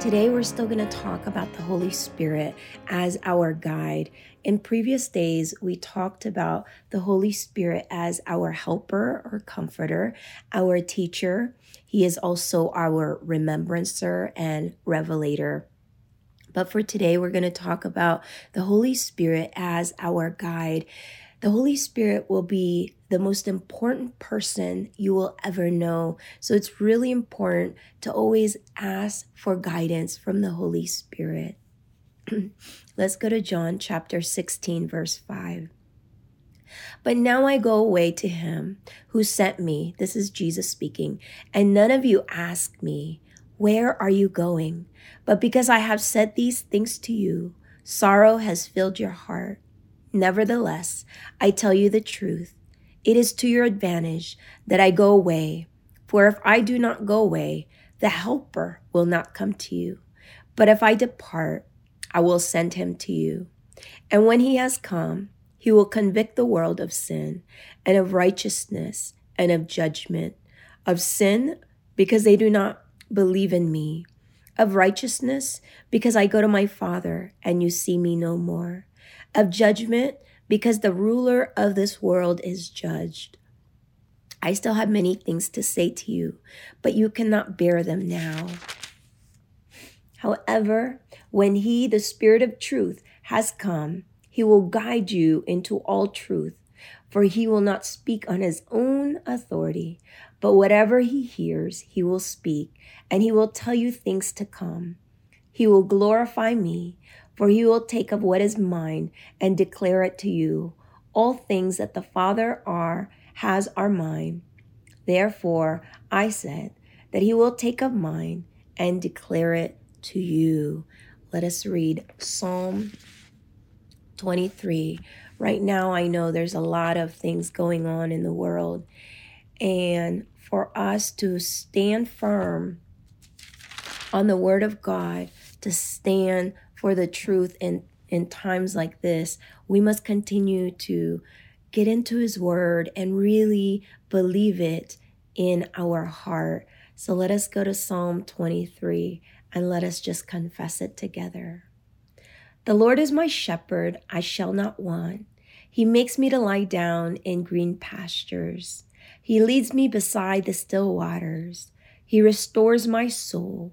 Today, we're still going to talk about the Holy Spirit as our guide. In previous days, we talked about the Holy Spirit as our helper or comforter, our teacher. He is also our remembrancer and revelator. But for today, we're going to talk about the Holy Spirit as our guide. The Holy Spirit will be the most important person you will ever know. So it's really important to always ask for guidance from the Holy Spirit. Let's go to John chapter 16, verse 5. But now I go away to him who sent me. This is Jesus speaking. And none of you ask me, Where are you going? But because I have said these things to you, sorrow has filled your heart. Nevertheless, I tell you the truth. It is to your advantage that I go away. For if I do not go away, the Helper will not come to you. But if I depart, I will send him to you. And when he has come, he will convict the world of sin and of righteousness and of judgment. Of sin, because they do not believe in me. Of righteousness, because I go to my Father and you see me no more of judgment because the ruler of this world is judged. I still have many things to say to you, but you cannot bear them now. However, when he, the Spirit of truth, has come, he will guide you into all truth, for he will not speak on his own authority, but whatever he hears, he will speak, and he will tell you things to come. He will glorify me, for he will take of what is mine and declare it to you. All things that the Father are has are mine. Therefore I said that he will take of mine and declare it to you. Let us read Psalm 23. Right now, I know there's a lot of things going on in the world. And for us to stand firm on the word of God, to stand for the truth in, in times like this, we must continue to get into His Word and really believe it in our heart. So let us go to Psalm 23 and let us just confess it together. The Lord is my shepherd, I shall not want. He makes me to lie down in green pastures. He leads me beside the still waters. He restores my soul.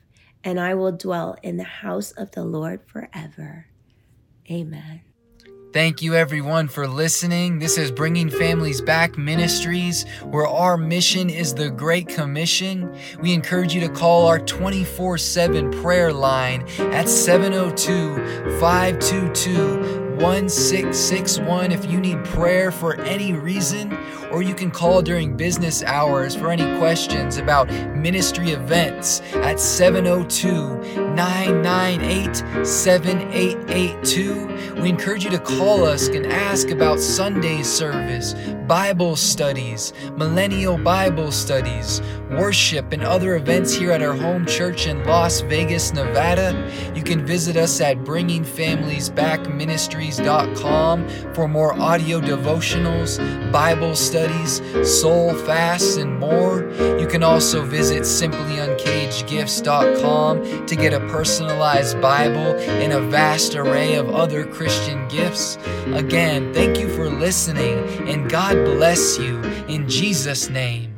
and I will dwell in the house of the Lord forever. Amen. Thank you, everyone, for listening. This is Bringing Families Back Ministries, where our mission is the Great Commission. We encourage you to call our 24 7 prayer line at 702 522 1661 if you need prayer for any reason, or you can call during business hours for any questions about ministry events at 702 998 7882. We encourage you to call us and ask about Sunday service, Bible studies, millennial Bible studies, worship, and other events here at our home church in Las Vegas, Nevada. You can visit us at Bringing Families Back Ministries ministries.com for more audio devotionals, Bible studies, soul fasts, and more. You can also visit simplyuncagedgifts.com to get a personalized Bible and a vast array of other Christian gifts. Again, thank you for listening, and God bless you in Jesus' name.